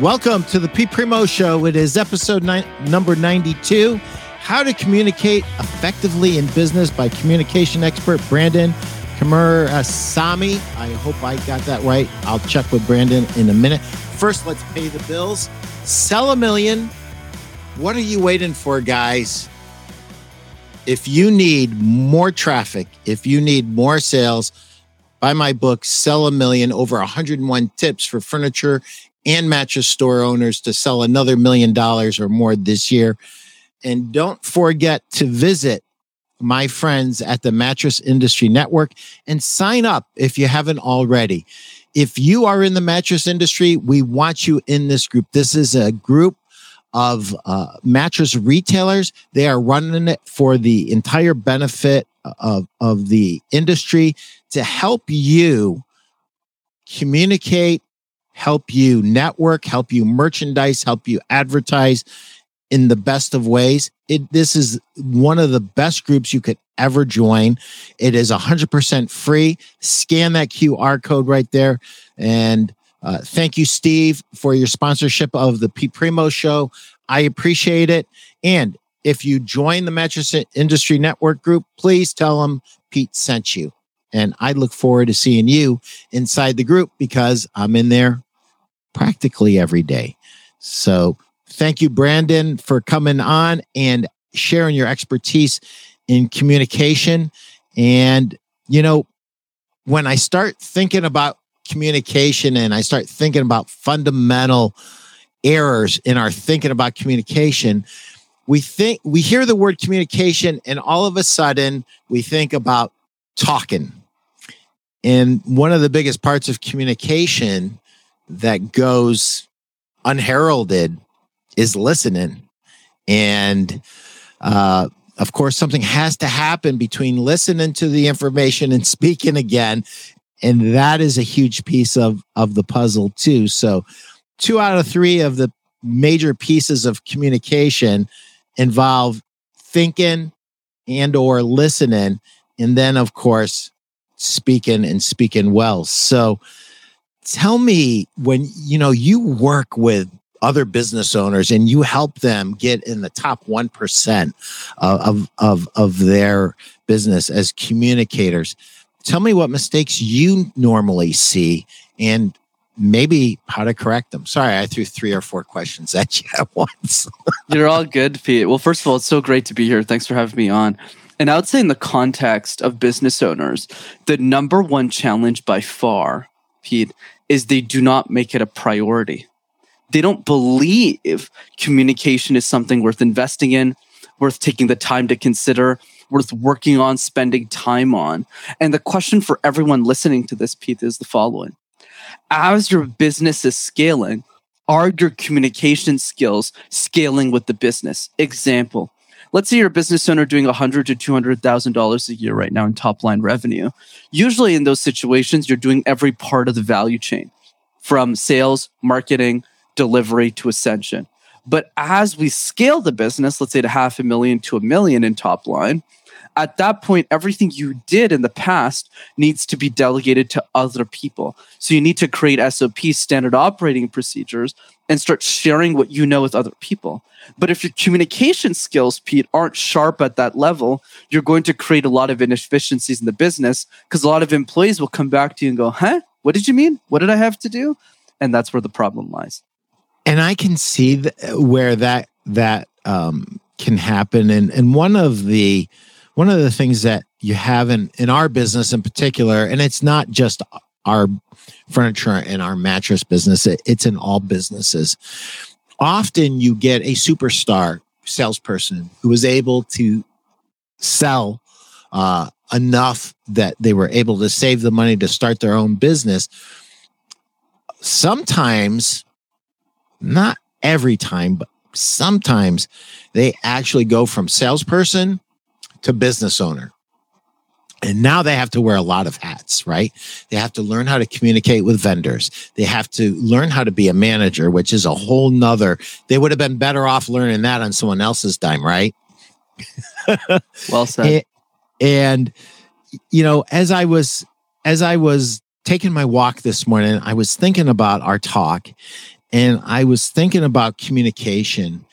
Welcome to the Pete Primeau Show. It is episode number 92 How to Communicate Effectively in Business by communication expert Brenden Kumarasamy. I hope I got that right. I'll check with Brenden in a minute. First, let's pay the bills. Sell a million. What are you waiting for, guys? If you need more traffic, if you need more sales, buy my book, Sell a Million, over 101 tips for furniture and mattress store owners to sell another million dollars or more this year. And don't forget to visit my friends at the Mattress Industry Network and sign up if you haven't already. If you are in the mattress industry, we want you in this group. This is a group of uh, mattress retailers. They are running it for the entire benefit of, of the industry to help you communicate help you network, help you merchandise, help you advertise in the best of ways. It, this is one of the best groups you could ever join. It is 100% free. Scan that QR code right there. And uh, thank you, Steve, for your sponsorship of the Primeau Show. I appreciate it. And if you join the Mattress Industry Network group, please tell them Pete sent you. And I look forward to seeing you inside the group because I'm in there practically every day. So thank you, Brenden, for coming on and sharing your expertise in communication. And, you know, when I start thinking about communication and I start thinking about fundamental errors in our thinking about communication, we think we hear the word communication and all of a sudden we think about talking. And one of the biggest parts of communication that goes unheralded is listening. And uh, of course, something has to happen between listening to the information and speaking again. And that is a huge piece of, of the puzzle, too. So, two out of three of the major pieces of communication involve thinking and or listening and then of course speaking and speaking well so tell me when you know you work with other business owners and you help them get in the top 1% of, of, of their business as communicators. Tell me what mistakes you normally see and maybe how to correct them. Sorry i threw three or four questions at you at once. You're all good pete. Well first of all it's so great to be here. Thanks for having me on. And i would say in the context of business owners the number one challenge by far pete is they do not make it a priority. They don't believe communication is something worth investing in, worth taking the time to consider, worth working on, spending time on. And the question for everyone listening to this, Pete, is the following As your business is scaling, are your communication skills scaling with the business? Example, let's say you're a business owner doing 100 to 200,000 dollars a year right now in top line revenue. Usually in those situations you're doing every part of the value chain from sales, marketing, delivery to ascension. But as we scale the business, let's say to half a million to a million in top line, at that point, everything you did in the past needs to be delegated to other people. So you need to create SOP, standard operating procedures, and start sharing what you know with other people. But if your communication skills, Pete, aren't sharp at that level, you're going to create a lot of inefficiencies in the business because a lot of employees will come back to you and go, huh? What did you mean? What did I have to do? And that's where the problem lies. And I can see th- where that that um, can happen. And and one of the one of the things that you have in, in our business in particular, and it's not just our furniture and our mattress business, it, it's in all businesses. Often you get a superstar salesperson who is able to sell uh, enough that they were able to save the money to start their own business. Sometimes, not every time, but sometimes they actually go from salesperson to business owner. And now they have to wear a lot of hats, right? They have to learn how to communicate with vendors. They have to learn how to be a manager, which is a whole nother. They would have been better off learning that on someone else's dime, right? well said. and, and you know, as I was as I was taking my walk this morning, I was thinking about our talk and I was thinking about communication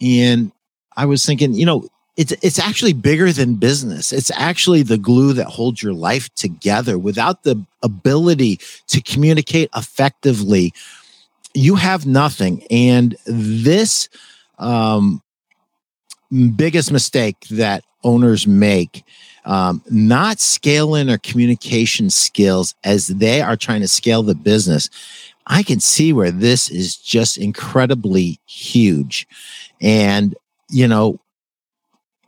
and I was thinking, you know, it's it's actually bigger than business. It's actually the glue that holds your life together. Without the ability to communicate effectively, you have nothing. And this um, biggest mistake that owners make um, not scaling their communication skills as they are trying to scale the business I can see where this is just incredibly huge. And, you know,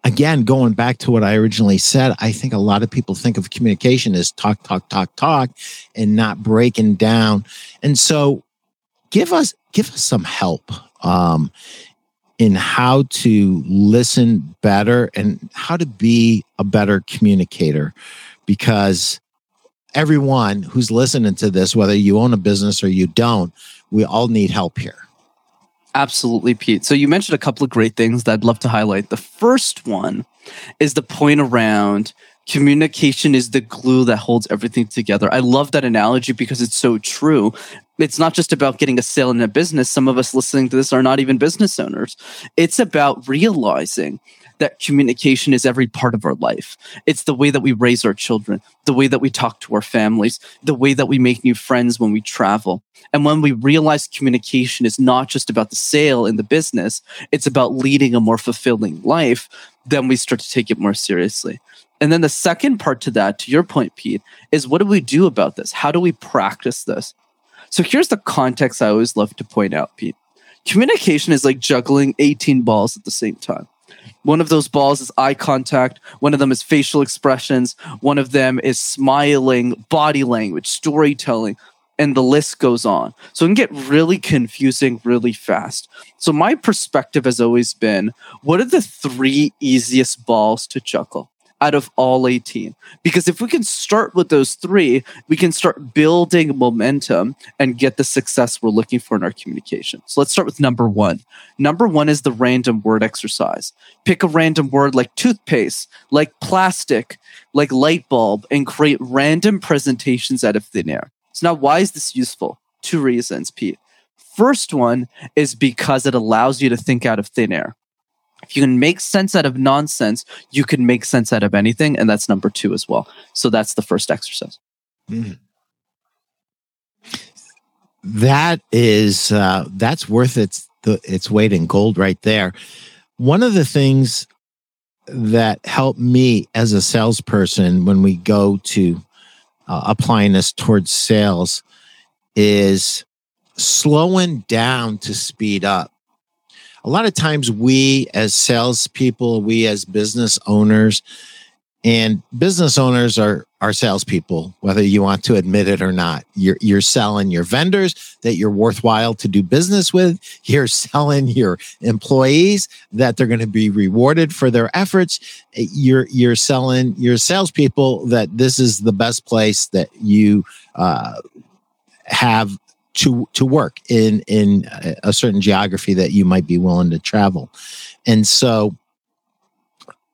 again, going back to what I originally said, I think a lot of people think of communication as talk, talk, talk, talk, and not breaking down. And so give us, give us some help. Um, in how to listen better and how to be a better communicator because everyone who's listening to this, whether you own a business or you don't, we all need help here. Absolutely, Pete. So you mentioned a couple of great things that I'd love to highlight. The first one is the point around communication is the glue that holds everything together. I love that analogy because it's so true. It's not just about getting a sale in a business. Some of us listening to this are not even business owners. It's about realizing that communication is every part of our life. It's the way that we raise our children, the way that we talk to our families, the way that we make new friends when we travel. And when we realize communication is not just about the sale in the business, it's about leading a more fulfilling life, then we start to take it more seriously. And then the second part to that, to your point, Pete, is what do we do about this? How do we practice this? So here's the context I always love to point out, Pete. Communication is like juggling 18 balls at the same time. One of those balls is eye contact. One of them is facial expressions. One of them is smiling, body language, storytelling, and the list goes on. So it can get really confusing really fast. So my perspective has always been what are the three easiest balls to juggle? Out of all 18. Because if we can start with those three, we can start building momentum and get the success we're looking for in our communication. So let's start with number one. Number one is the random word exercise. Pick a random word like toothpaste, like plastic, like light bulb, and create random presentations out of thin air. So now, why is this useful? Two reasons, Pete. First one is because it allows you to think out of thin air. If you can make sense out of nonsense, you can make sense out of anything. And that's number two as well. So that's the first exercise. Mm. That is, uh, that's worth its, the, its weight in gold right there. One of the things that helped me as a salesperson when we go to uh, applying this towards sales is slowing down to speed up a lot of times we as salespeople, we as business owners, and business owners are are salespeople, whether you want to admit it or not. You're you're selling your vendors that you're worthwhile to do business with. You're selling your employees that they're going to be rewarded for their efforts. You're you're selling your salespeople that this is the best place that you uh, have to to work in in a certain geography that you might be willing to travel. And so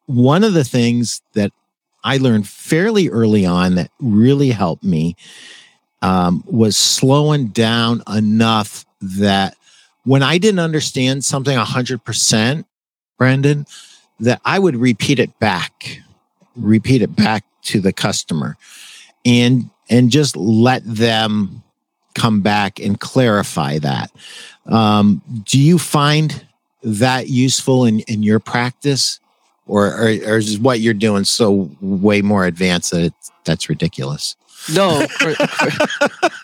one of the things that i learned fairly early on that really helped me um, was slowing down enough that when i didn't understand something 100% Brenden that i would repeat it back repeat it back to the customer and and just let them come back and clarify that. Um, do you find that useful in, in your practice? Or, or, or is what you're doing so way more advanced that that's ridiculous? No, of course,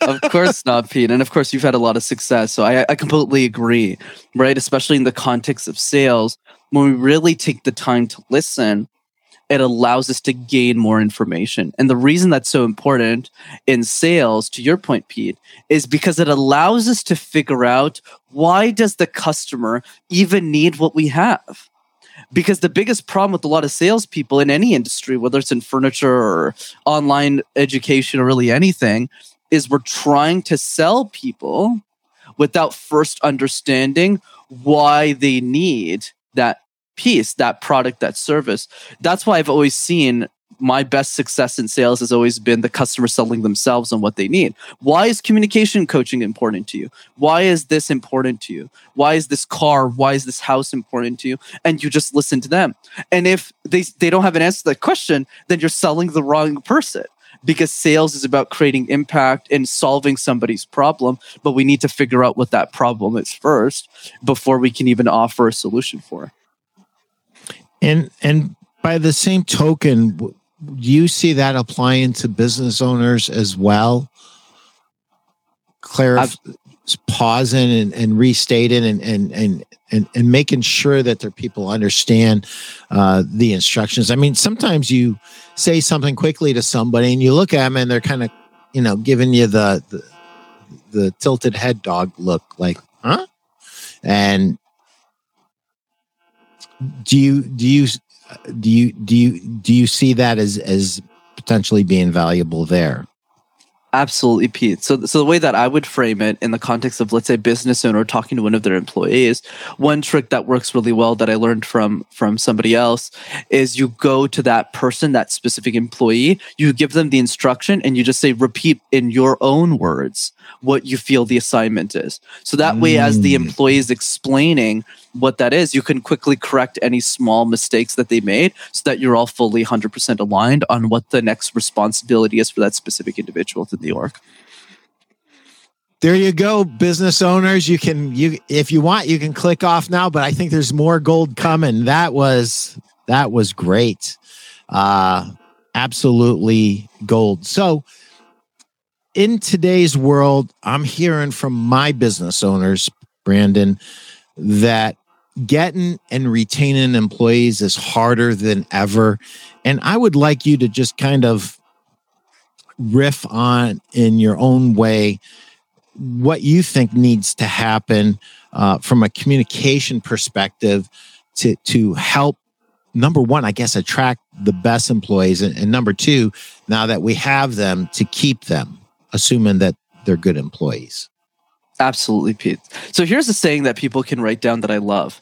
of course, not, Pete. And of course, you've had a lot of success. So I, I completely agree, right? Especially in the context of sales, when we really take the time to listen, it allows us to gain more information. And the reason that's so important in sales, to your point, Pete, is because it allows us to figure out why does the customer even need what we have? Because the biggest problem with a lot of salespeople in any industry, whether it's in furniture or online education or really anything, is we're trying to sell people without first understanding why they need that piece, that product, that service. That's why I've always seen my best success in sales has always been the customer selling themselves on what they need. Why is communication coaching important to you? Why is this important to you? Why is this car? Why is this house important to you? And you just listen to them. And if they, they don't have an answer to that question, then you're selling the wrong person because sales is about creating impact and solving somebody's problem. But we need to figure out what that problem is first before we can even offer a solution for it. And, and by the same token, do you see that applying to business owners as well? Clarif- pausing and, and restating and, and, and, and, and making sure that their people understand uh, the instructions. I mean, sometimes you say something quickly to somebody and you look at them and they're kind of, you know, giving you the, the, the tilted head dog look like, huh? And do you, do you, do you, do you, do you see that as, as potentially being valuable there? Absolutely, Pete. So, so the way that I would frame it in the context of, let's say, business owner talking to one of their employees, one trick that works really well that I learned from from somebody else is you go to that person, that specific employee, you give them the instruction, and you just say, repeat in your own words what you feel the assignment is. So that mm. way, as the mm. employee is explaining what that is, you can quickly correct any small mistakes that they made so that you're all fully 100% aligned on what the next responsibility is for that specific individual to the org. There you go, business owners. You can you if you want, you can click off now, but I think there's more gold coming. That was that was great. Uh absolutely gold. So in today's world, I'm hearing from my business owners, Brenden, that getting and retaining employees is harder than ever. And I would like you to just kind of riff on in your own way what you think needs to happen uh, from a communication perspective to to help number one i guess attract the best employees and, and number two now that we have them to keep them assuming that they're good employees Absolutely, Pete. So here's a saying that people can write down that I love.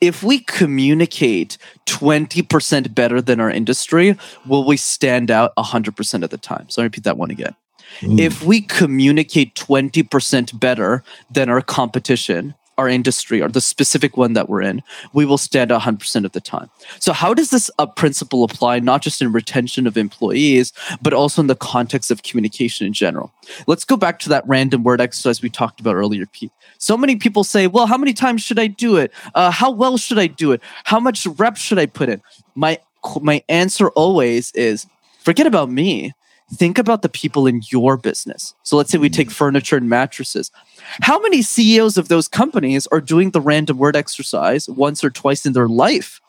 If we communicate 20% better than our industry, will we stand out 100% of the time? So I repeat that one again. Ooh. If we communicate 20% better than our competition, our industry or the specific one that we're in, we will stand 100% of the time. So, how does this uh, principle apply not just in retention of employees, but also in the context of communication in general? Let's go back to that random word exercise we talked about earlier, Pete. So many people say, well, how many times should I do it? Uh, how well should I do it? How much rep should I put in? My, my answer always is forget about me think about the people in your business. So let's say we take mm. furniture and mattresses. How many CEOs of those companies are doing the random word exercise once or twice in their life?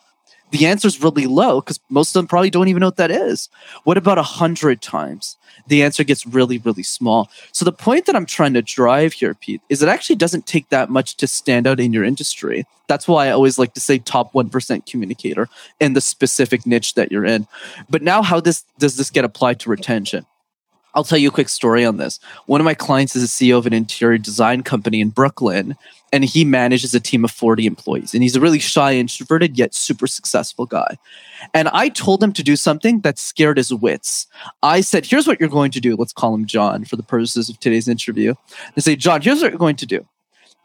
The answer is really low because most of them probably don't even know what that is. What about a hundred times? The answer gets really, really small. So the point that I'm trying to drive here, Pete, is it actually doesn't take that much to stand out in your industry. That's why I always like to say top 1% communicator in the specific niche that you're in. But now how this does this get applied to retention? I'll tell you a quick story on this. One of my clients is a CEO of an interior design company in Brooklyn, and he manages a team of 40 employees. And he's a really shy, introverted, yet super successful guy. And I told him to do something that scared his wits. I said, Here's what you're going to do. Let's call him John for the purposes of today's interview. I say, John, here's what you're going to do.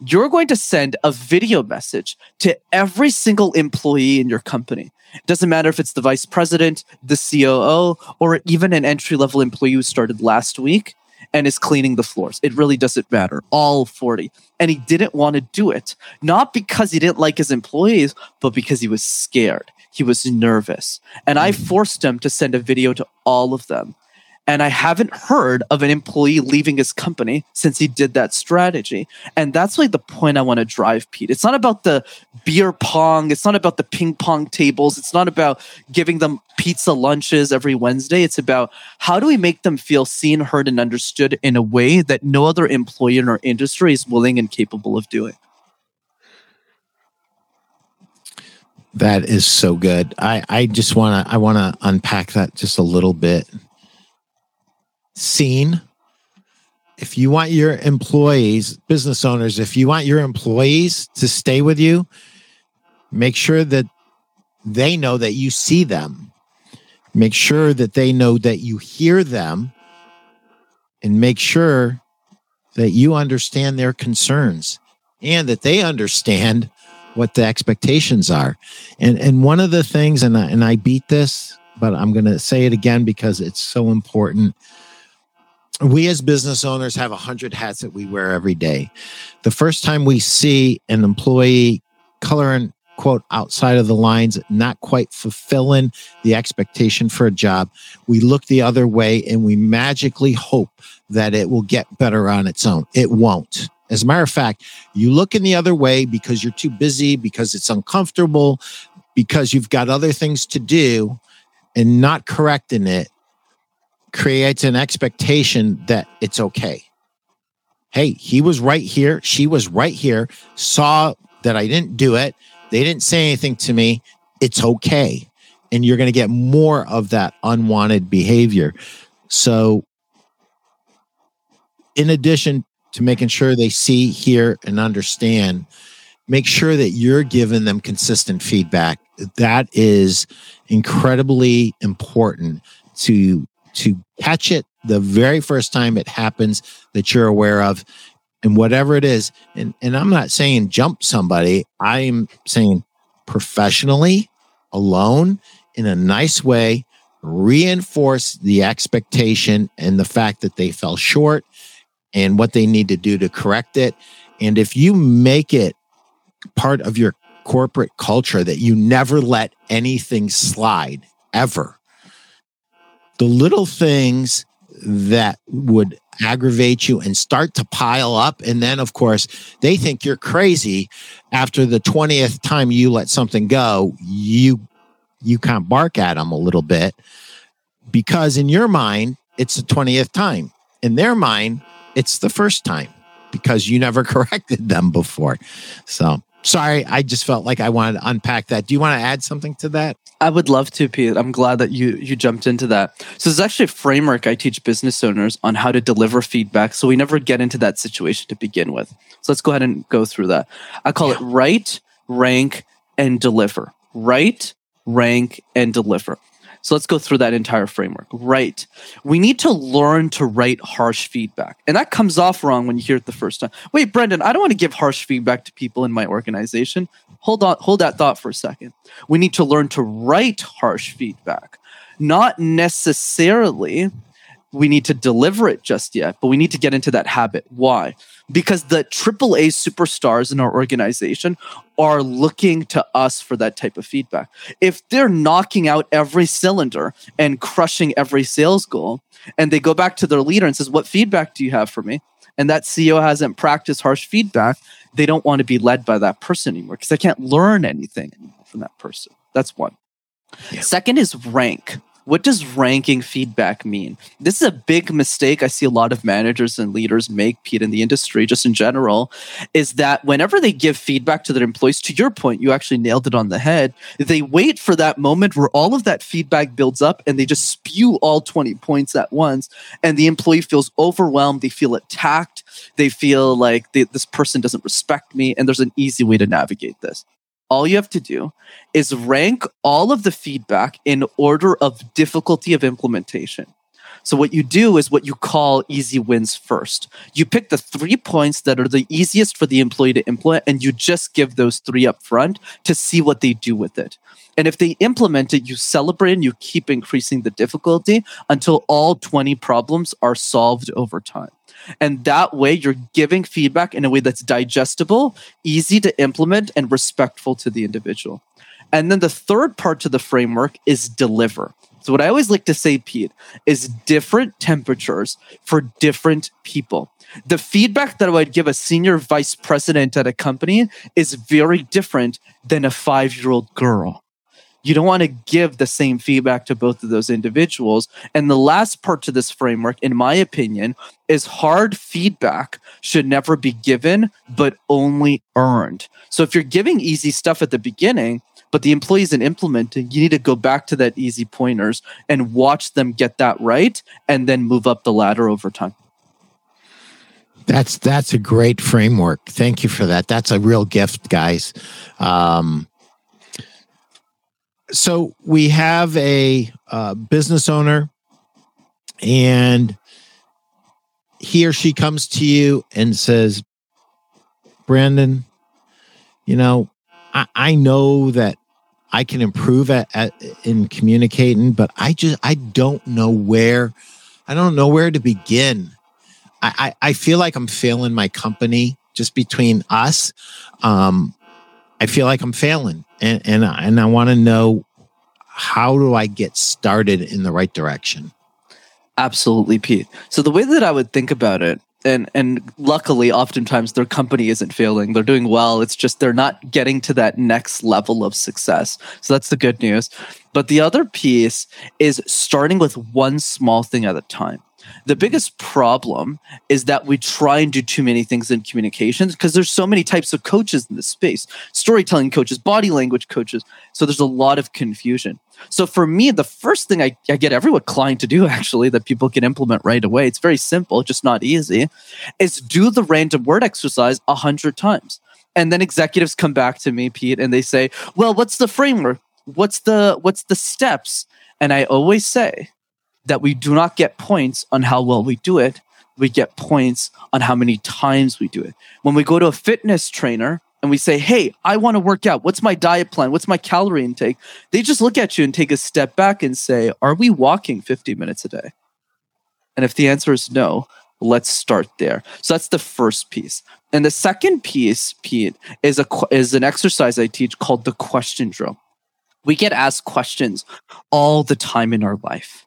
You're going to send a video message to every single employee in your company. It doesn't matter if it's the vice president, the COO, or even an entry level employee who started last week and is cleaning the floors. It really doesn't matter. All 40. And he didn't want to do it, not because he didn't like his employees, but because he was scared. He was nervous. And I mm. forced him to send a video to all of them. And I haven't heard of an employee leaving his company since he did that strategy. And that's like the point I want to drive, Pete. It's not about the beer pong. It's not about the ping pong tables. It's not about giving them pizza lunches every Wednesday. It's about how do we make them feel seen, heard, and understood in a way that no other employee in our industry is willing and capable of doing. That is so good. I, I just want to I want to unpack that just a little bit seen. If you want your employees, business owners, if you want your employees to stay with you, make sure that they know that you see them. make sure that they know that you hear them and make sure that you understand their concerns and that they understand what the expectations are. And and one of the things and I, and I beat this, but I'm going to say it again because it's so important. We as business owners have a hundred hats that we wear every day. The first time we see an employee color and quote outside of the lines, not quite fulfilling the expectation for a job, we look the other way and we magically hope that it will get better on its own. It won't. As a matter of fact, you look in the other way because you're too busy, because it's uncomfortable, because you've got other things to do, and not correcting it creates an expectation that it's okay. Hey, he was right here. She was right here, saw that I didn't do it. They didn't say anything to me. It's okay. And you're going to get more of that unwanted behavior. So, in addition to making sure they see, hear, and understand, make sure that you're giving them consistent feedback. That is incredibly important to to catch it the very first time it happens that you're aware of and whatever it is and and I'm not saying jump somebody I'm saying professionally alone in a nice way reinforce the expectation and the fact that they fell short and what they need to do to correct it. And if you make it part of your corporate culture that you never let anything slide ever, the little things that would aggravate you and start to pile up. And then, of course, they think you're crazy after the 20th time you let something go, you you kind of bark at them a little bit because in your mind, it's the 20th time. In their mind, it's the first time because you never corrected them before. So sorry, I just felt like I wanted to unpack that. Do you want to add something to that? I would love to, Pete. I'm glad that you you jumped into that. So there's actually a framework I teach business owners on how to deliver feedback so we never get into that situation to begin with. So let's go ahead and go through that. I call yeah. it write, rank, and deliver. Write, rank, and deliver. So let's go through that entire framework. Right. We need to learn to write harsh feedback. And that comes off wrong when you hear it the first time. Wait, Brenden, I don't want to give harsh feedback to people in my organization. Hold on, hold that thought for a second. We need to learn to write harsh feedback. Not necessarily we need to deliver it just yet, but we need to get into that habit. Why? Because the AAA superstars in our organization are looking to us for that type of feedback. If they're knocking out every cylinder and crushing every sales goal, and they go back to their leader and says, "What feedback do you have for me?" and that CEO hasn't practiced harsh feedback, they don't want to be led by that person anymore because they can't learn anything from that person. That's one. Yeah. Second is rank what does ranking feedback mean? This is a big mistake I see a lot of managers and leaders make, Pete, in the industry, just in general, is that whenever they give feedback to their employees, to your point, you actually nailed it on the head. They wait for that moment where all of that feedback builds up and they just spew all 20 points at once. And the employee feels overwhelmed. They feel attacked. They feel like they, this person doesn't respect me. And there's an easy way to navigate this all you have to do is rank all of the feedback in order of difficulty of implementation. So, what you do is what you call easy wins first. You pick the three points that are the easiest for the employee to implement, and you just give those three up front to see what they do with it. And if they implement it, you celebrate and you keep increasing the difficulty until all 20 problems are solved over time. And that way, you're giving feedback in a way that's digestible, easy to implement, and respectful to the individual. And then the third part to the framework is deliver. So, what I always like to say, Pete, is different temperatures for different people. The feedback that I would give a senior vice president at a company is very different than a five year old girl you don't want to give the same feedback to both of those individuals. And the last part to this framework, in my opinion, is hard feedback should never be given, but only earned. So if you're giving easy stuff at the beginning, but the employee isn't implementing, you need to go back to that easy pointers and watch them get that right and then move up the ladder over time. That's that's a great framework. Thank you for that. That's a real gift, guys. Um, so we have a uh, business owner and he or she comes to you and says Brenden you know i, I know that i can improve at, at in communicating but i just i don't know where i don't know where to begin. I i, I feel like i'm failing my company just between us. Um i feel like i'm failing and and, and i want to know how do I get started in the right direction? Absolutely, Pete. So the way that I would think about it, and and luckily, oftentimes their company isn't failing; they're doing well. It's just they're not getting to that next level of success. So that's the good news. But the other piece is starting with one small thing at a time. The biggest problem is that we try and do too many things in communications because there's so many types of coaches in this space storytelling coaches, body language coaches. So there's a lot of confusion. So for me, the first thing I, I get every client to do actually that people can implement right away, it's very simple, just not easy, is do the random word exercise a hundred times. And then executives come back to me, Pete, and they say, Well, what's the framework? What's the what's the steps? And I always say, that we do not get points on how well we do it. We get points on how many times we do it. When we go to a fitness trainer and we say, Hey, I want to work out. What's my diet plan? What's my calorie intake? They just look at you and take a step back and say, Are we walking 50 minutes a day? And if the answer is no, let's start there. So that's the first piece. And the second piece, Pete, is a is an exercise I teach called the question drill. We get asked questions all the time in our life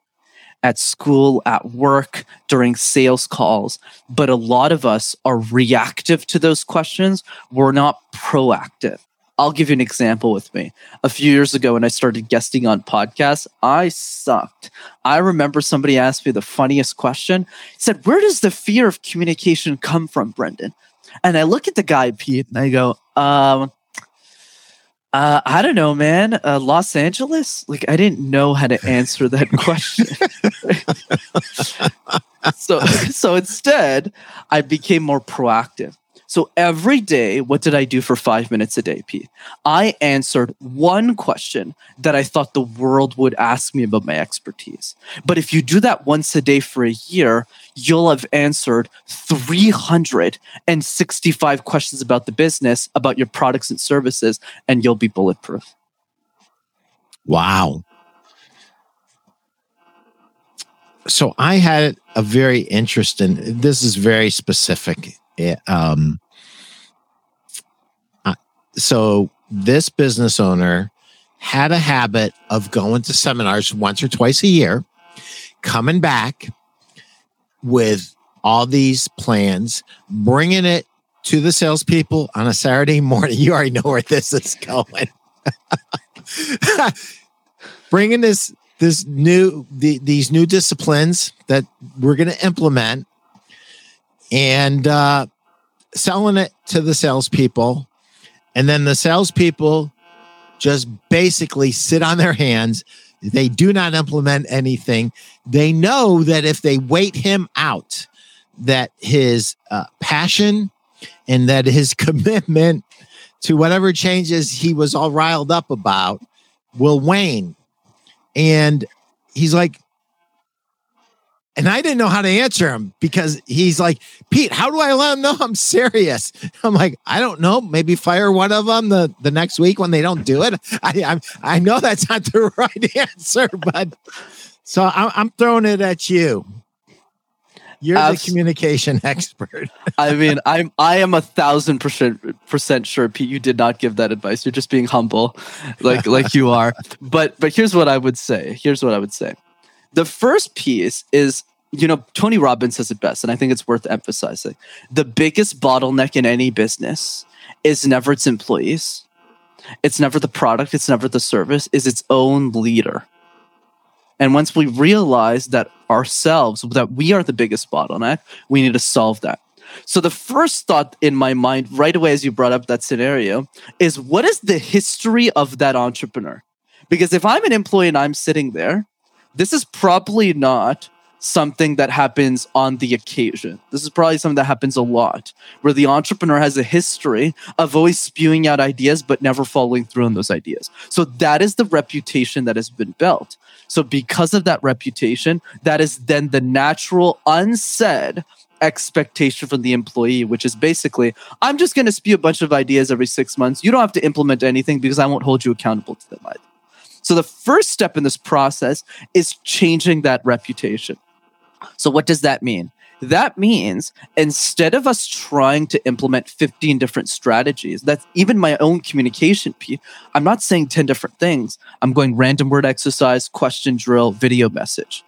at school, at work, during sales calls. But a lot of us are reactive to those questions. We're not proactive. I'll give you an example with me. A few years ago, when I started guesting on podcasts, I sucked. I remember somebody asked me the funniest question. He said, Where does the fear of communication come from, Brenden? And I look at the guy, Pete, and I go, um, uh, I don't know, man. Uh, Los Angeles? Like, I didn't know how to answer that question. so, so instead, I became more proactive. So every day, what did I do for five minutes a day, Pete? I answered one question that I thought the world would ask me about my expertise. But if you do that once a day for a year, you'll have answered 365 questions about the business, about your products and services, and you'll be bulletproof. Wow. So I had a very interesting, this is very specific. Um, so this business owner had a habit of going to seminars once or twice a year, coming back with all these plans, bringing it to the salespeople on a Saturday morning. You already know where this is going. bringing this this new the, these new disciplines that we're going to implement and uh, selling it to the salespeople and then the salespeople just basically sit on their hands. They do not implement anything. They know that if they wait him out, that his uh, passion and that his commitment to whatever changes he was all riled up about will wane. And he's like, and I didn't know how to answer him because he's like, Pete, how do I let him know I'm serious? I'm like, I don't know. Maybe fire one of them the, the next week when they don't do it. I I, I know that's not the right answer, but so I'm, I'm throwing it at you. You're Abs- the communication expert. I mean, I'm I am a thousand percent percent sure, Pete. You did not give that advice. You're just being humble, like like you are. But but here's what I would say. Here's what I would say the first piece is you know, Tony Robbins says it best, and I think it's worth emphasizing. The biggest bottleneck in any business is never its employees, it's never the product, it's never the service, is its own leader. And once we realize that ourselves, that we are the biggest bottleneck, we need to solve that. So the first thought in my mind, right away as you brought up that scenario, is what is the history of that entrepreneur? Because if I'm an employee and I'm sitting there, this is probably not something that happens on the occasion. This is probably something that happens a lot, where the entrepreneur has a history of always spewing out ideas but never following through on those ideas. So that is the reputation that has been built. So because of that reputation, that is then the natural unsaid expectation from the employee, which is basically, I'm just going to spew a bunch of ideas every six months. You don't have to implement anything because I won't hold you accountable to them either. So the first step in this process is changing that reputation. So what does that mean? That means instead of us trying to implement 15 different strategies, that's even my own communication piece. I'm not saying 10 different things. I'm going random word exercise, question drill, video message.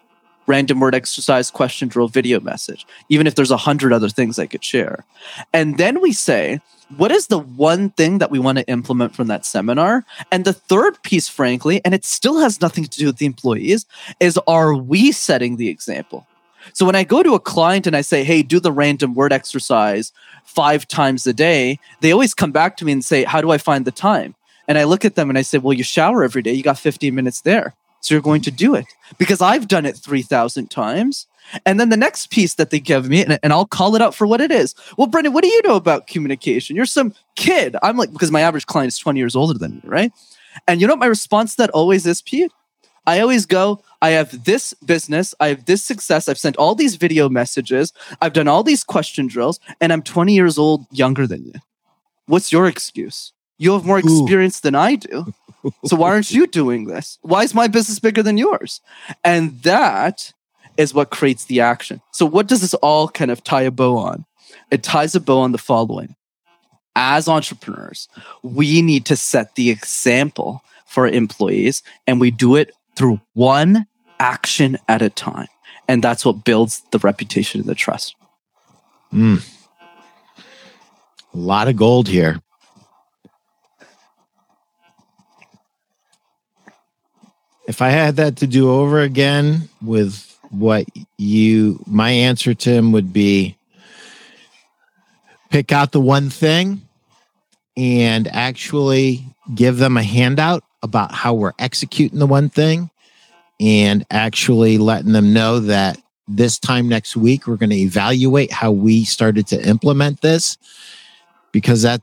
Random word exercise, question drill, video message, even if there's a hundred other things I could share. And then we say, what is the one thing that we want to implement from that seminar? And the third piece, frankly, and it still has nothing to do with the employees, is are we setting the example? So when I go to a client and I say, hey, do the random word exercise five times a day, they always come back to me and say, how do I find the time? And I look at them and I say, well, you shower every day. You got 15 minutes there. So you're going to do it because I've done it 3,000 times. And then the next piece that they give me, and, and, I'll call it out for what it is. Well, Brenden, what do you know about communication? You're some kid. I'm like, because my average client is 20 years older than me, right? And you know what my response to that always is, Pete? I always go, I have this business, I have this success, I've sent all these video messages, I've done all these question drills, and I'm 20 years old younger than you. What's your excuse? You have more experience Ooh. than I do. So why aren't you doing this? Why is my business bigger than yours? And that is what creates the action. So what does this all kind of tie a bow on? It ties a bow on the following. As entrepreneurs, we need to set the example for employees and we do it through one action at a time. And that's what builds the reputation and the trust. Mm. A lot of gold here. If I had that to do over again with what you, my answer to him would be pick out the one thing and actually give them a handout about how we're executing the one thing and actually letting them know that this time next week we're going to evaluate how we started to implement this because that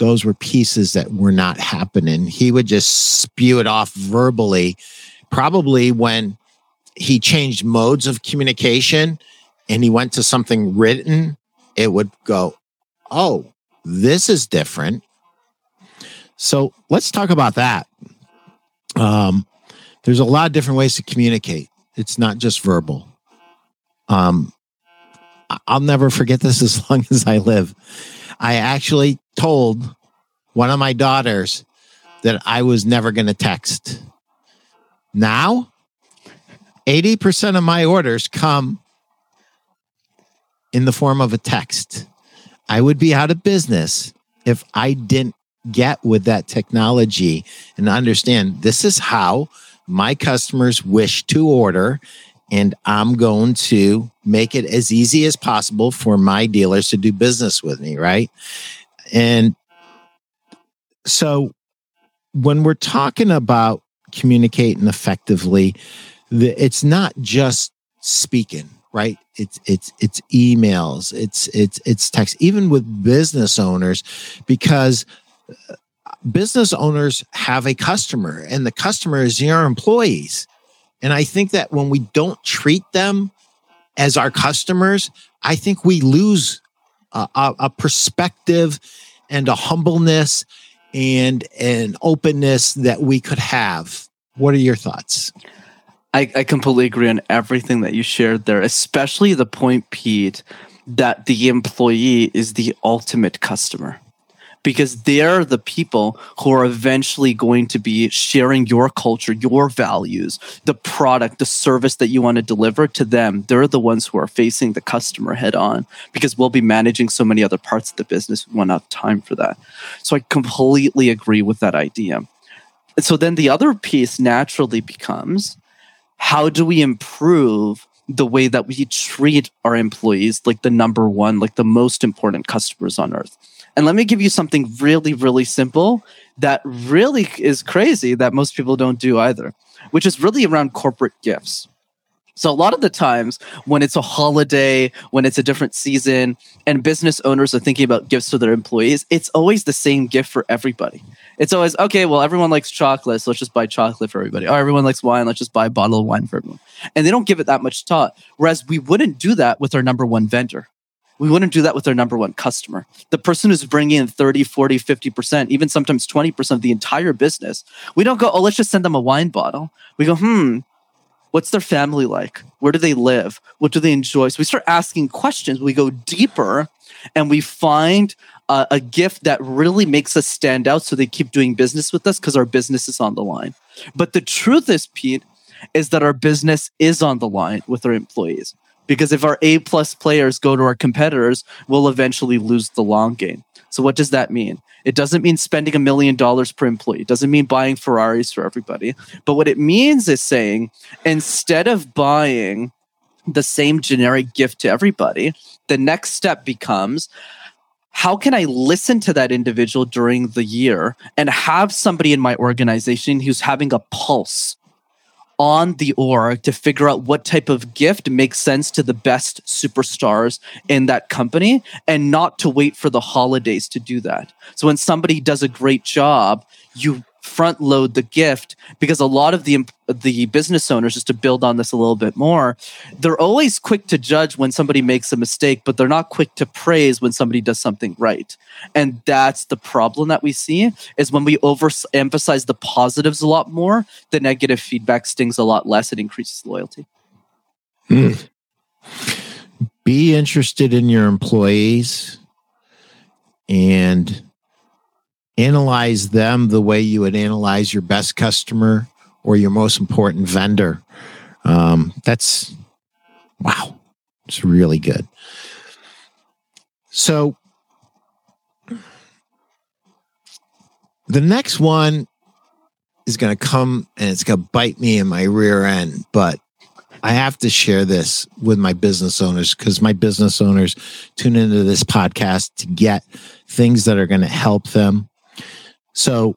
those were pieces that were not happening he would just spew it off verbally probably when he changed modes of communication and he went to something written it would go oh this is different so let's talk about that um, there's a lot of different ways to communicate. It's not just verbal. Um, I'll never forget this as long as I live. I actually told one of my daughters that I was never going to text. Now, 80% of my orders come in the form of a text. I would be out of business if I didn't get with that technology and understand this is how my customers wish to order and I'm going to make it as easy as possible for my dealers to do business with me, right? And so when we're talking about communicating effectively, it's not just speaking, right? It's it's it's emails, it's it's it's text, even with business owners, because uh, business owners have a customer and the customer is your employees. And I think that when we don't treat them as our customers, I think we lose a, a, perspective and a humbleness and an openness that we could have. What are your thoughts? I, I completely agree on everything that you shared there, especially the point, Pete, that the employee is the ultimate customer because they're the people who are eventually going to be sharing your culture, your values, the product, the service that you want to deliver to them. They're the ones who are facing the customer head on because we'll be managing so many other parts of the business. We won't have time for that. So I completely agree with that idea. And so then the other piece naturally becomes how do we improve the way that we treat our employees like the number one, like the most important customers on earth? And let me give you something really, really simple that really is crazy that most people don't do either, which is really around corporate gifts. So a lot of the times when it's a holiday, when it's a different season, and business owners are thinking about gifts to their employees, it's always the same gift for everybody. It's always okay. Well, everyone likes chocolate, so let's just buy chocolate for everybody. Or everyone likes wine, let's just buy a bottle of wine for everyone. And they don't give it that much thought. Whereas we wouldn't do that with our number one vendor. We wouldn't do that with our number one customer. The person who's bringing in 30, 40, 50%, even sometimes 20% of the entire business. We don't go, oh, let's just send them a wine bottle. We go, hmm, What's their family like? Where do they live? What do they enjoy? So we start asking questions. We go deeper and we find uh, a gift that really makes us stand out so they keep doing business with us because our business is on the line. But the truth is, Pete, is that our business is on the line with our employees. Because if our A plus players go to our competitors, we'll eventually lose the long game. So what does that mean? It doesn't mean spending a million dollars per employee. It doesn't mean buying Ferraris for everybody. But what it means is saying instead of buying the same generic gift to everybody, the next step becomes how can I listen to that individual during the year and have somebody in my organization who's having a pulse on the org to figure out what type of gift makes sense to the best superstars in that company and not to wait for the holidays to do that. So when somebody does a great job, you front load the gift because a lot of the the business owners just to build on this a little bit more they're always quick to judge when somebody makes a mistake but they're not quick to praise when somebody does something right and that's the problem that we see is when we overemphasize the positives a lot more the negative feedback stings a lot less and increases loyalty mm. be interested in your employees and analyze them the way you would analyze your best customer or your most important vendor. Um, that's wow, it's really good. So, the next one is going to come and it's going to bite me in my rear end, but I have to share this with my business owners because my business owners tune into this podcast to get things that are going to help them so,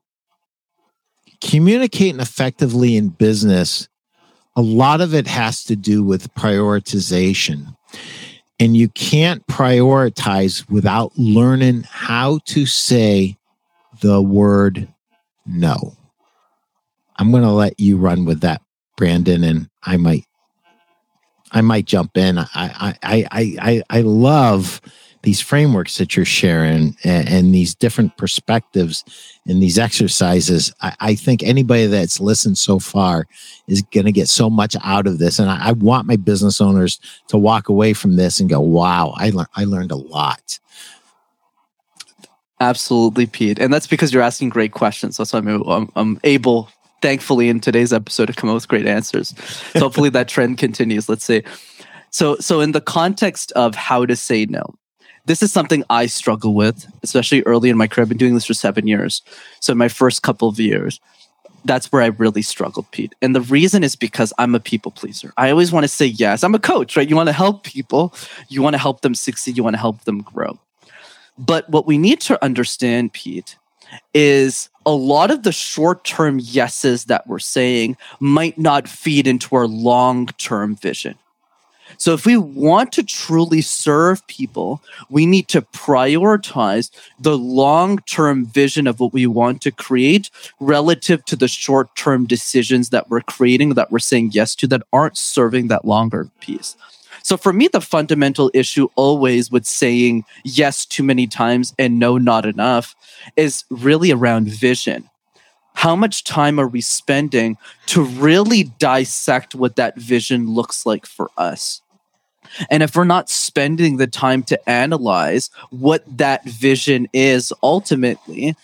communicating effectively in business, a lot of it has to do with prioritization. And you can't prioritize without learning how to say the word no. I'm going to let you run with that, Brenden, and I might I might jump in. I I I I I love these frameworks that you're sharing and, and these different perspectives and these exercises, I, I, think anybody that's listened so far is going to get so much out of this. And I, I, want my business owners to walk away from this and go, wow, I, le- I learned a lot. Absolutely, Pete. And that's because you're asking great questions. That's why I'm, I'm, I'm able, thankfully, in today's episode to come up with great answers. So hopefully that trend continues. Let's see. So, so in the context of how to say no, this is something I struggle with, especially early in my career. I've been doing this for seven years. So my first couple of years, that's where I really struggled, Pete. And the reason is because I'm a people pleaser. I always want to say yes. I'm a coach, right? You want to help people, you want to help them succeed, you want to help them grow. But what we need to understand, Pete, is a lot of the short term yeses that we're saying might not feed into our long term vision. So if we want to truly serve people, we need to prioritize the long term vision of what we want to create relative to the short term decisions that we're creating, that we're saying yes to, that aren't serving that longer piece. So for me, the fundamental issue always with saying yes too many times and no, not enough is really around vision how much time are we spending to really dissect what that vision looks like for us? And if we're not spending the time to analyze what that vision is ultimately,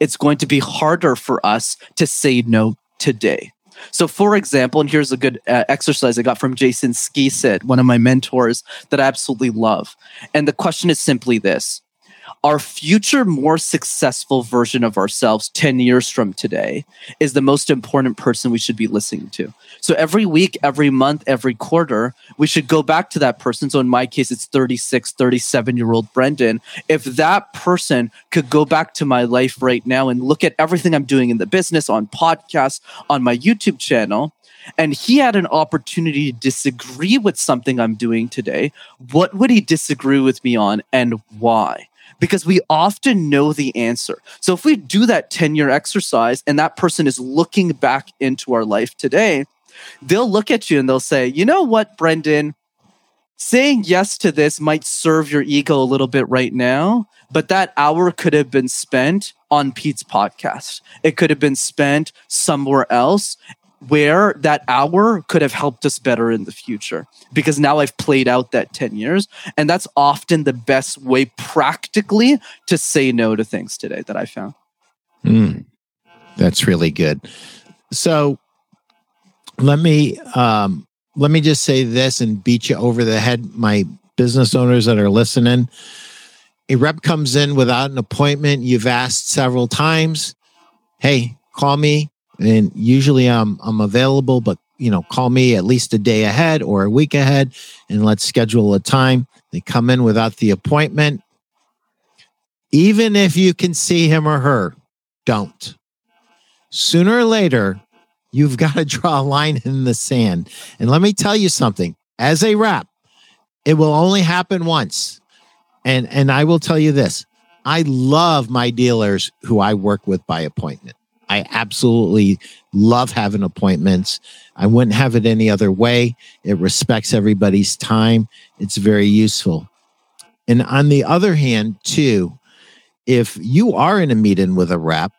it's going to be harder for us to say no today. So, for example, and here's a good uh, exercise I got from Jason Skisit, one of my mentors that I absolutely love. And the question is simply this our future more successful version of ourselves 10 years from today is the most important person we should be listening to. So every week, every month, every quarter, we should go back to that person. So in my case, it's 36, 37 year old Brenden. If that person could go back to my life right now and look at everything I'm doing in the business, on podcasts, on my YouTube channel, and he had an opportunity to disagree with something I'm doing today, what would he disagree with me on and why? Because we often know the answer. So if we do that 10 year exercise and that person is looking back into our life today, they'll look at you and they'll say, you know what, Brenden? Saying yes to this might serve your ego a little bit right now, but that hour could have been spent on Pete's podcast. It could have been spent somewhere else where that hour could have helped us better in the future because now I've played out that 10 years. And that's often the best way practically to say no to things today that I found. Mm, that's really good. So let me um, let me just say this and beat you over the head, my business owners that are listening. A rep comes in without an appointment. You've asked several times, "Hey, call me." And usually I'm I'm available, but you know, call me at least a day ahead or a week ahead and let's schedule a time. They come in without the appointment. Even if you can see him or her, don't. Sooner or later, You've got to draw a line in the sand. And let me tell you something as a rep, it will only happen once. And, and I will tell you this I love my dealers who I work with by appointment. I absolutely love having appointments. I wouldn't have it any other way. It respects everybody's time. It's very useful. And on the other hand, too, if you are in a meeting with a rep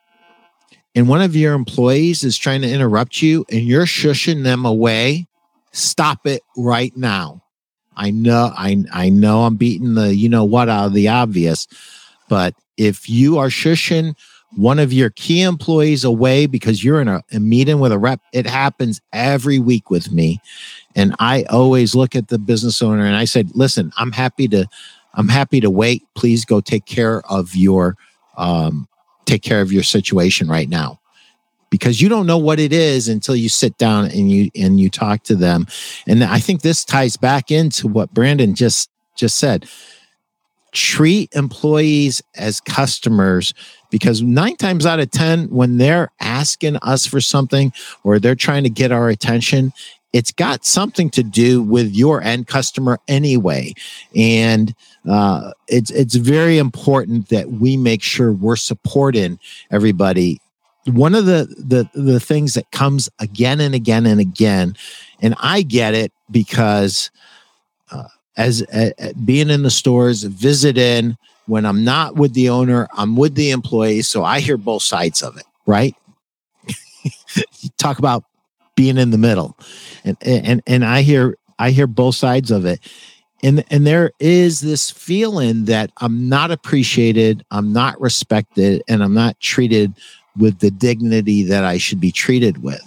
and one of your employees is trying to interrupt you and you're shushing them away, stop it right now. I know I I know I'm beating the you know what out of the obvious, but if you are shushing one of your key employees away because you're in a, a meeting with a rep, it happens every week with me. And I always look at the business owner and I said, listen, I'm happy to I'm happy to wait. Please go take care of your um, take care of your situation right now because you don't know what it is until you sit down and you and you talk to them and i think this ties back into what brenden just just said treat employees as customers because nine times out of ten when they're asking us for something or they're trying to get our attention it's got something to do with your end customer anyway. And uh, it's it's very important that we make sure we're supporting everybody. One of the the the things that comes again and again and again and i get it because as uh, being in the stores visit in when i'm not with the owner i'm with the employees so i hear both sides of it right? Talk about being in the middle. And and and i hear i hear both sides of it. And and there is this feeling that i'm not appreciated i'm not respected and i'm not treated with the dignity that i should be treated with.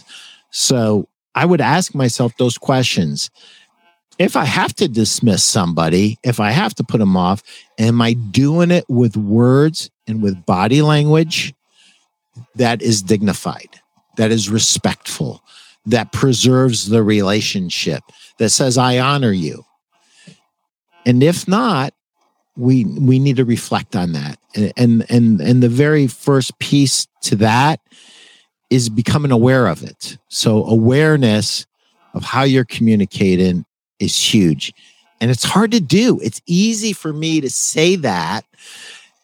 So i would ask myself those questions if i have to dismiss somebody if i have to put them off am i doing it with words and with body language that is dignified that is respectful that preserves the relationship that says i honor you and if not we we need to reflect on that. And and and the very first piece to that is becoming aware of it. So awareness of how you're communicating is huge and it's hard to do it's easy for me to say that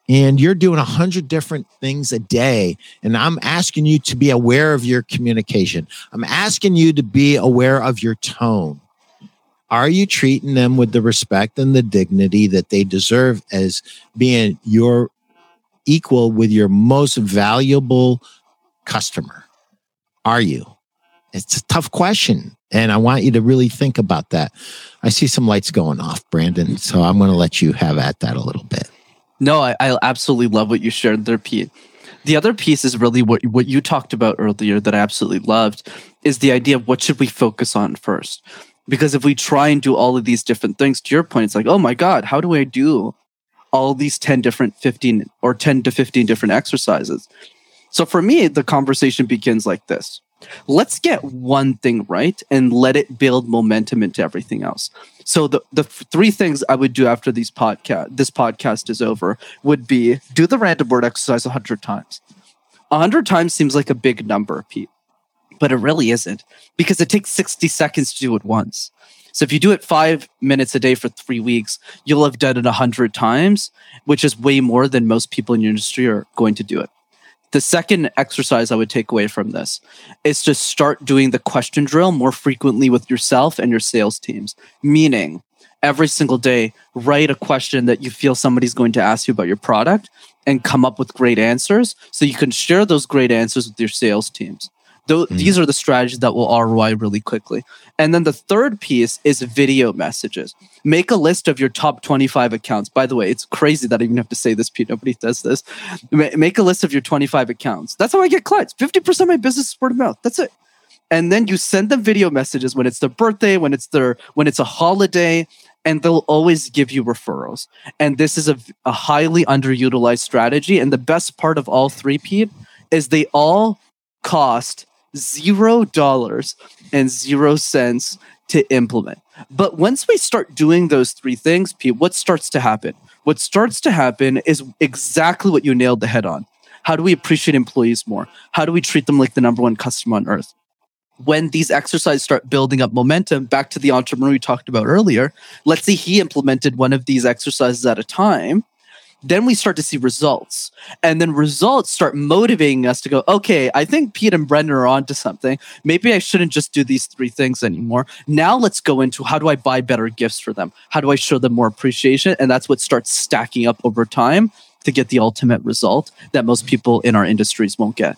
and you're doing a hundred different things a day and i'm asking you to be aware of your communication i'm asking you to be aware of your tone are you treating them with the respect and the dignity that they deserve as being your equal with your most valuable customer? Are you? It's a tough question. And I want you to really think about that. I see some lights going off, Brenden. So I'm going to let you have at that a little bit. No, I, I absolutely love what you shared there, Pete. The other piece is really what, what you talked about earlier that I absolutely loved is the idea of what should we focus on first because if we try and do all of these different things to your point it's like oh my god how do i do all these 10 different 15 or 10 to 15 different exercises so for me the conversation begins like this let's get one thing right and let it build momentum into everything else so the, the three things i would do after these podcast this podcast is over would be do the random word exercise 100 times 100 times seems like a big number pete but it really isn't because it takes 60 seconds to do it once. So if you do it five minutes a day for three weeks, you'll have done it a hundred times, which is way more than most people in your industry are going to do it. The second exercise I would take away from this is to start doing the question drill more frequently with yourself and your sales teams. Meaning, every single day, write a question that you feel somebody's going to ask you about your product and come up with great answers so you can share those great answers with your sales teams. Th- mm. These are the strategies that will ROI really quickly. And then the third piece is video messages. Make a list of your top 25 accounts. By the way, it's crazy that I even have to say this, Pete. Nobody does this. Make a list of your 25 accounts. That's how I get clients. 50% of my business is word of mouth. That's it. And then you send them video messages when it's their birthday, when it's their when it's a holiday, and they'll always give you referrals. And this is a, a highly underutilized strategy. And the best part of all three, Pete, is they all cost zero dollars and zero cents to implement. But once we start doing those three things, Pete, what starts to happen? What starts to happen is exactly what you nailed the head on. How do we appreciate employees more? How do we treat them like the number one customer on earth? When these exercises start building up momentum, back to the entrepreneur we talked about earlier, let's say he implemented one of these exercises at a time then we start to see results. And then results start motivating us to go, okay, I think Pete and Brenden are onto something. Maybe I shouldn't just do these three things anymore. Now let's go into how do I buy better gifts for them? How do I show them more appreciation? And that's what starts stacking up over time to get the ultimate result that most people in our industries won't get.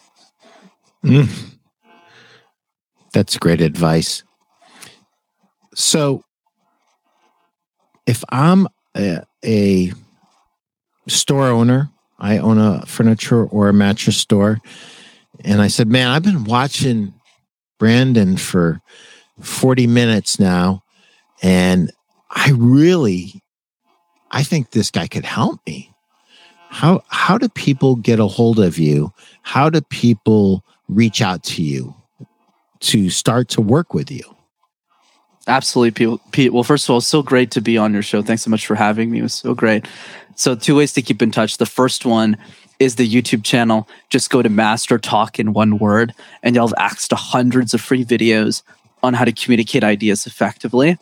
Mm. That's great advice. So if I'm a, a store owner. I own a furniture or a mattress store. And I said, Man, I've been watching Brenden for 40 minutes now. And I really, I think this guy could help me. How, how do people get a hold of you? How do people reach out to you to start to work with you? Absolutely, Pete. Well, first of all, it's so great to be on your show. Thanks so much for having me. It was so great. So, two ways to keep in touch. The first one is the YouTube channel. Just go to MasterTalk in one word, and you'll have access to hundreds of free videos on how to communicate ideas effectively.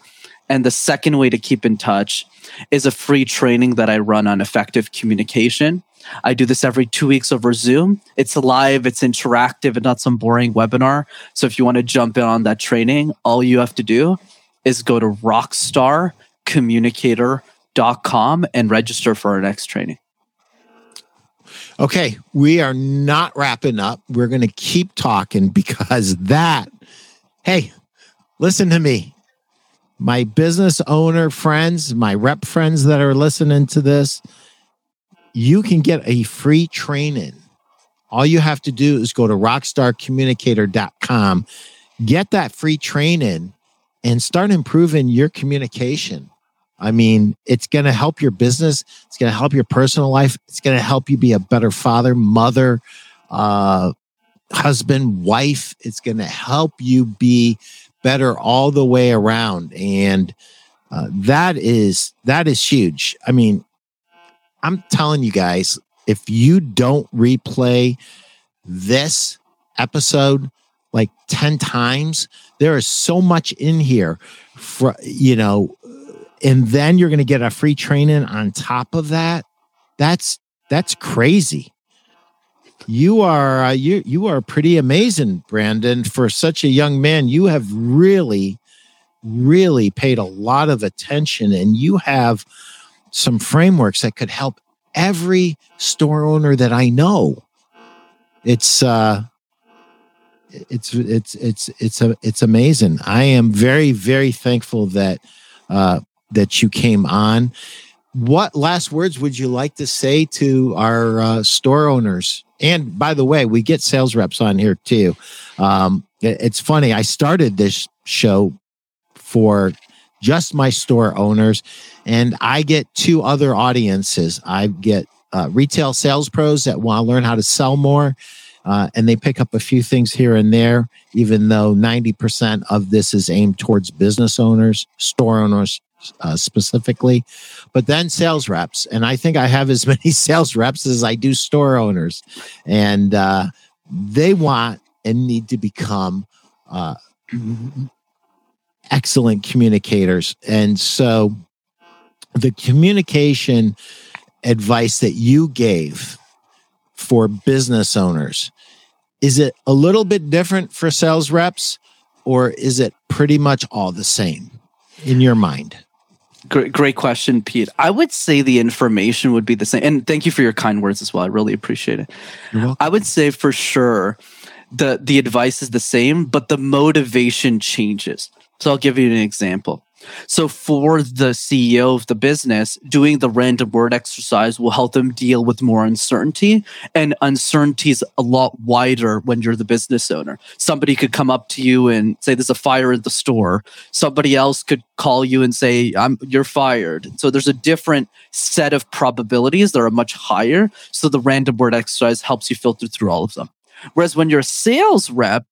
And the second way to keep in touch is a free training that I run on effective communication. I do this every two weeks over Zoom. It's live, it's interactive, and not some boring webinar. So if you want to jump in on that training, all you have to do is go to rockstarcommunicator.com com and register for our next training. Okay, we are not wrapping up. We're going to keep talking because that, hey, listen to me. My business owner friends, my rep friends that are listening to this, you can get a free training. All you have to do is go to rockstarcommunicator.com, get that free training, and start improving your communication. I mean, it's going to help your business. It's going to help your personal life. It's going to help you be a better father, mother, uh, husband, wife. It's going to help you be better all the way around. And uh, that is that is huge. I mean, I'm telling you guys, if you don't replay this episode like 10 times, there is so much in here for you know and then you're going to get a free training on top of that. That's that's crazy. You are uh, you you are pretty amazing brenden. For such a young man you have really really paid a lot of attention and you have some frameworks that could help every store owner that i know. It's uh it's it's it's it's a, it's amazing i am very very thankful that uh that you came on. What last words would you like to say to our uh, store owners? And by the way, we get sales reps on here too. Um, it, it's funny. I started this show for just my store owners, and I get two other audiences. I get uh, retail sales pros that want to learn how to sell more, uh, and they pick up a few things here and there, even though 90% of this is aimed towards business owners, store owners, uh, specifically, but then sales reps. And I think I have as many sales reps as I do store owners. And uh, they want and need to become uh, excellent communicators. And so the communication advice that you gave for business owners is it a little bit different for sales reps or is it pretty much all the same in your mind Great, great question, Pete. I would say the information would be the same. And thank you for your kind words as well. I really appreciate it. I would say for sure the the advice is the same, but the motivation changes. So I'll give you an example. So for the CEO of the business, doing the random word exercise will help them deal with more uncertainty. And uncertainty is a lot wider when you're the business owner. Somebody could come up to you and say, There's a fire in the store. Somebody else could call you and say, you're fired. So there's a different set of probabilities that are much higher. So the random word exercise helps you filter through all of them. Whereas when you're a sales rep,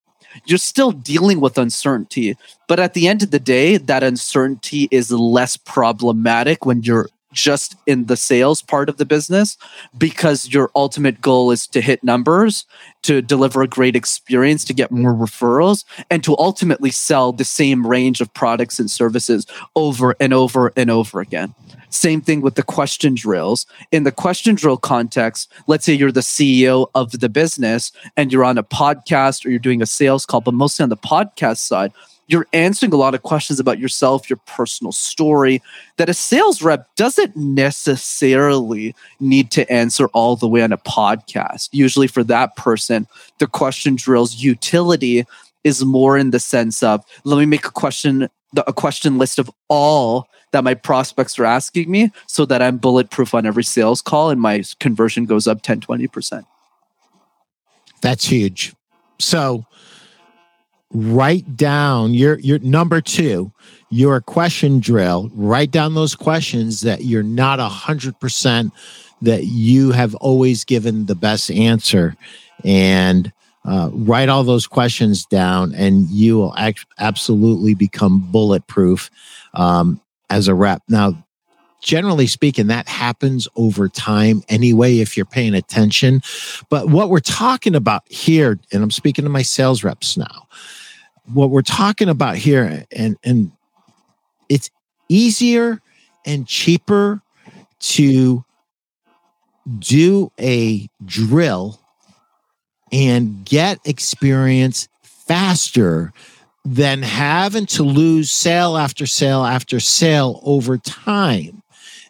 you're still dealing with uncertainty. But at the end of the day, that uncertainty is less problematic when you're just in the sales part of the business because your ultimate goal is to hit numbers, to deliver a great experience, to get more referrals, and to ultimately sell the same range of products and services over and over and over again. Same thing with the question drills. In the question drill context, let's say you're the CEO of the business and you're on a podcast or you're doing a sales call, but mostly on the podcast side, you're answering a lot of questions about yourself, your personal story that a sales rep doesn't necessarily need to answer all the way on a podcast. Usually, for that person, the question drill's utility is more in the sense of let me make a question a question list of all that my prospects are asking me so that I'm bulletproof on every sales call and my conversion goes up 10 20%. That's huge. So write down your your number two your question drill write down those questions that you're not a hundred percent that you have always given the best answer and uh, write all those questions down and you will absolutely become bulletproof um, as a rep. Now generally speaking that happens over time anyway if you're paying attention. But what we're talking about here and i'm speaking to my sales reps now what we're talking about here and and it's easier and cheaper to do a drill and get experience faster than having to lose sale after sale after sale over time.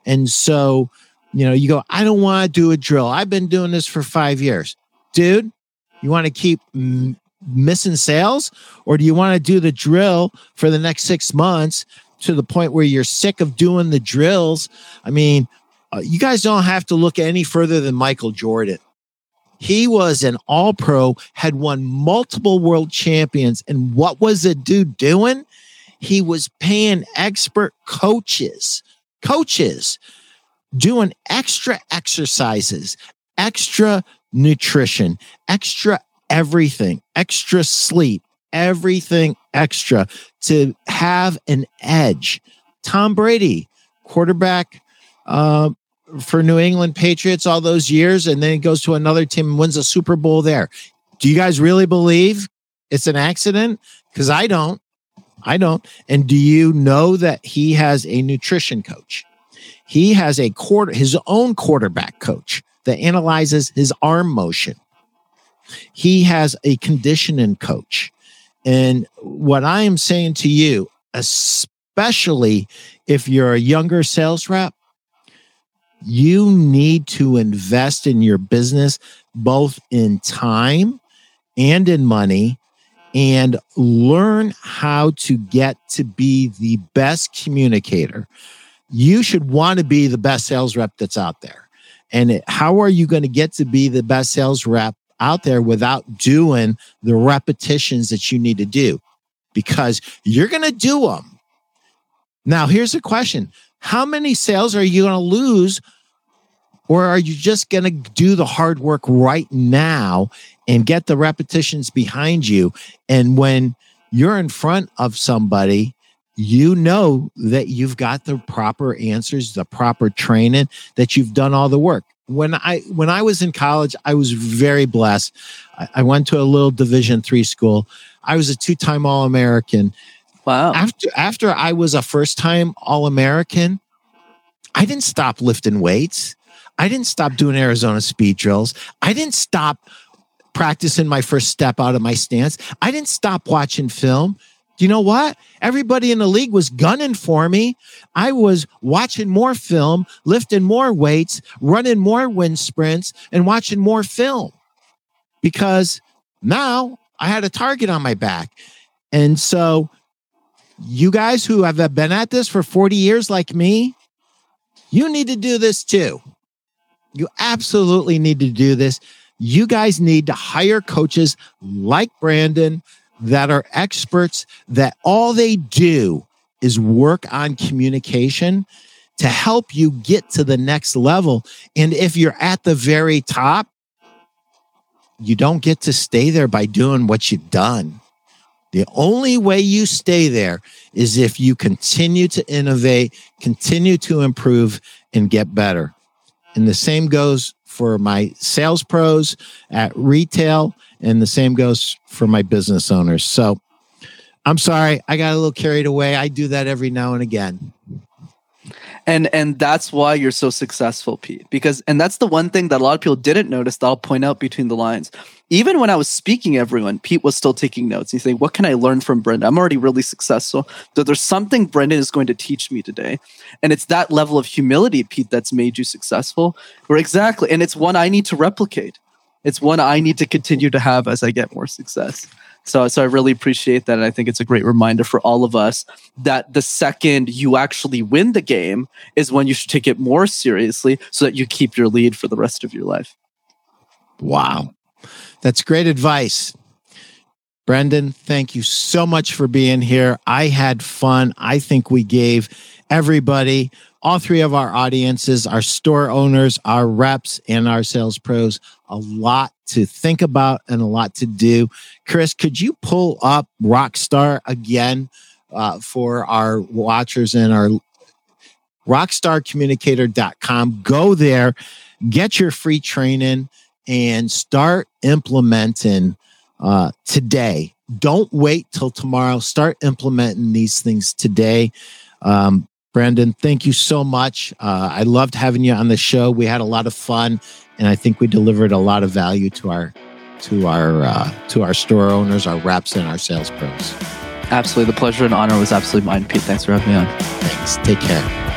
And so, you know, you go, I don't want to do a drill. I've been doing this for five years. Dude, you want to keep missing sales? Or do you want to do the drill for the next six months to the point where you're sick of doing the drills? I mean, uh, you guys don't have to look any further than Michael Jordan. He was an all pro, had won multiple world champions. And what was the dude doing? He was paying expert coaches, coaches doing extra exercises, extra nutrition, extra everything, extra sleep, everything extra to have an edge. Tom Brady, quarterback uh, for New England Patriots all those years, and then he goes to another team and wins a Super Bowl there. Do you guys really believe it's an accident? Because I don't. I don't. And do you know that he has a nutrition coach? He has a quarter his own quarterback coach that analyzes his arm motion. He has a conditioning coach. And what I am saying to you, especially if you're a younger sales rep, you need to invest in your business both in time and in money and learn how to get to be the best communicator. You should want to be the best sales rep that's out there. And how are you going to get to be the best sales rep out there without doing the repetitions that you need to do because you're going to do them. Now, here's a question How many sales are you going to lose? Or are you just going to do the hard work right now and get the repetitions behind you? And when you're in front of somebody, you know that you've got the proper answers, the proper training, that you've done all the work. when I when I was in college, I was very blessed. I, I went to a little Division three school. I was a two time All American. Wow. After after I was a first time All American, I didn't stop lifting weights. I didn't stop doing Arizona speed drills. I didn't stop practicing my first step out of my stance. I didn't stop watching film. Do you know what? Everybody in the league was gunning for me. I was watching more film, lifting more weights, running more wind sprints, and watching more film because now I had a target on my back. And so, you guys who have been at this for 40 years, like me, you need to do this too. You absolutely need to do this. You guys need to hire coaches like Brenden that are experts that all they do is work on communication to help you get to the next level. And if you're at the very top, you don't get to stay there by doing what you've done. The only way you stay there is if you continue to innovate, continue to improve, and get better. And the same goes for my sales pros at retail, and the same goes for my business owners. So I'm sorry, I got a little carried away. I do that every now and again and and that's why you're so successful pete because and that's the one thing that a lot of people didn't notice that i'll point out between the lines. Even when i was speaking everyone pete was still taking notes. He's saying what can i learn from brenden i'm already really successful. So there's something brenden is going to teach me today. And it's that level of humility pete that's made you successful. Or exactly and it's one i need to replicate. It's one i need to continue to have as i get more success so, so I really appreciate that. And I think it's a great reminder for all of us that the second you actually win the game is when you should take it more seriously so that you keep your lead for the rest of your life. Wow. That's great advice. Brenden, thank you so much for being here. I had fun. I think we gave everybody, all three of our audiences, our store owners, our reps, and our sales pros, a lot to think about and a lot to do. Chris, could you pull up Rockstar again uh, for our watchers and our rockstarcommunicator.com? Go there, get your free training, and start implementing uh, today. Don't wait till tomorrow. Start implementing these things today. Um, Brenden, thank you so much. Uh, I loved having you on the show. We had a lot of fun, and I think we delivered a lot of value to our to our uh, to our store owners, our reps, and our sales pros. Absolutely, the pleasure and honor was absolutely mine, Pete. Thanks for having me on. Thanks. Take care.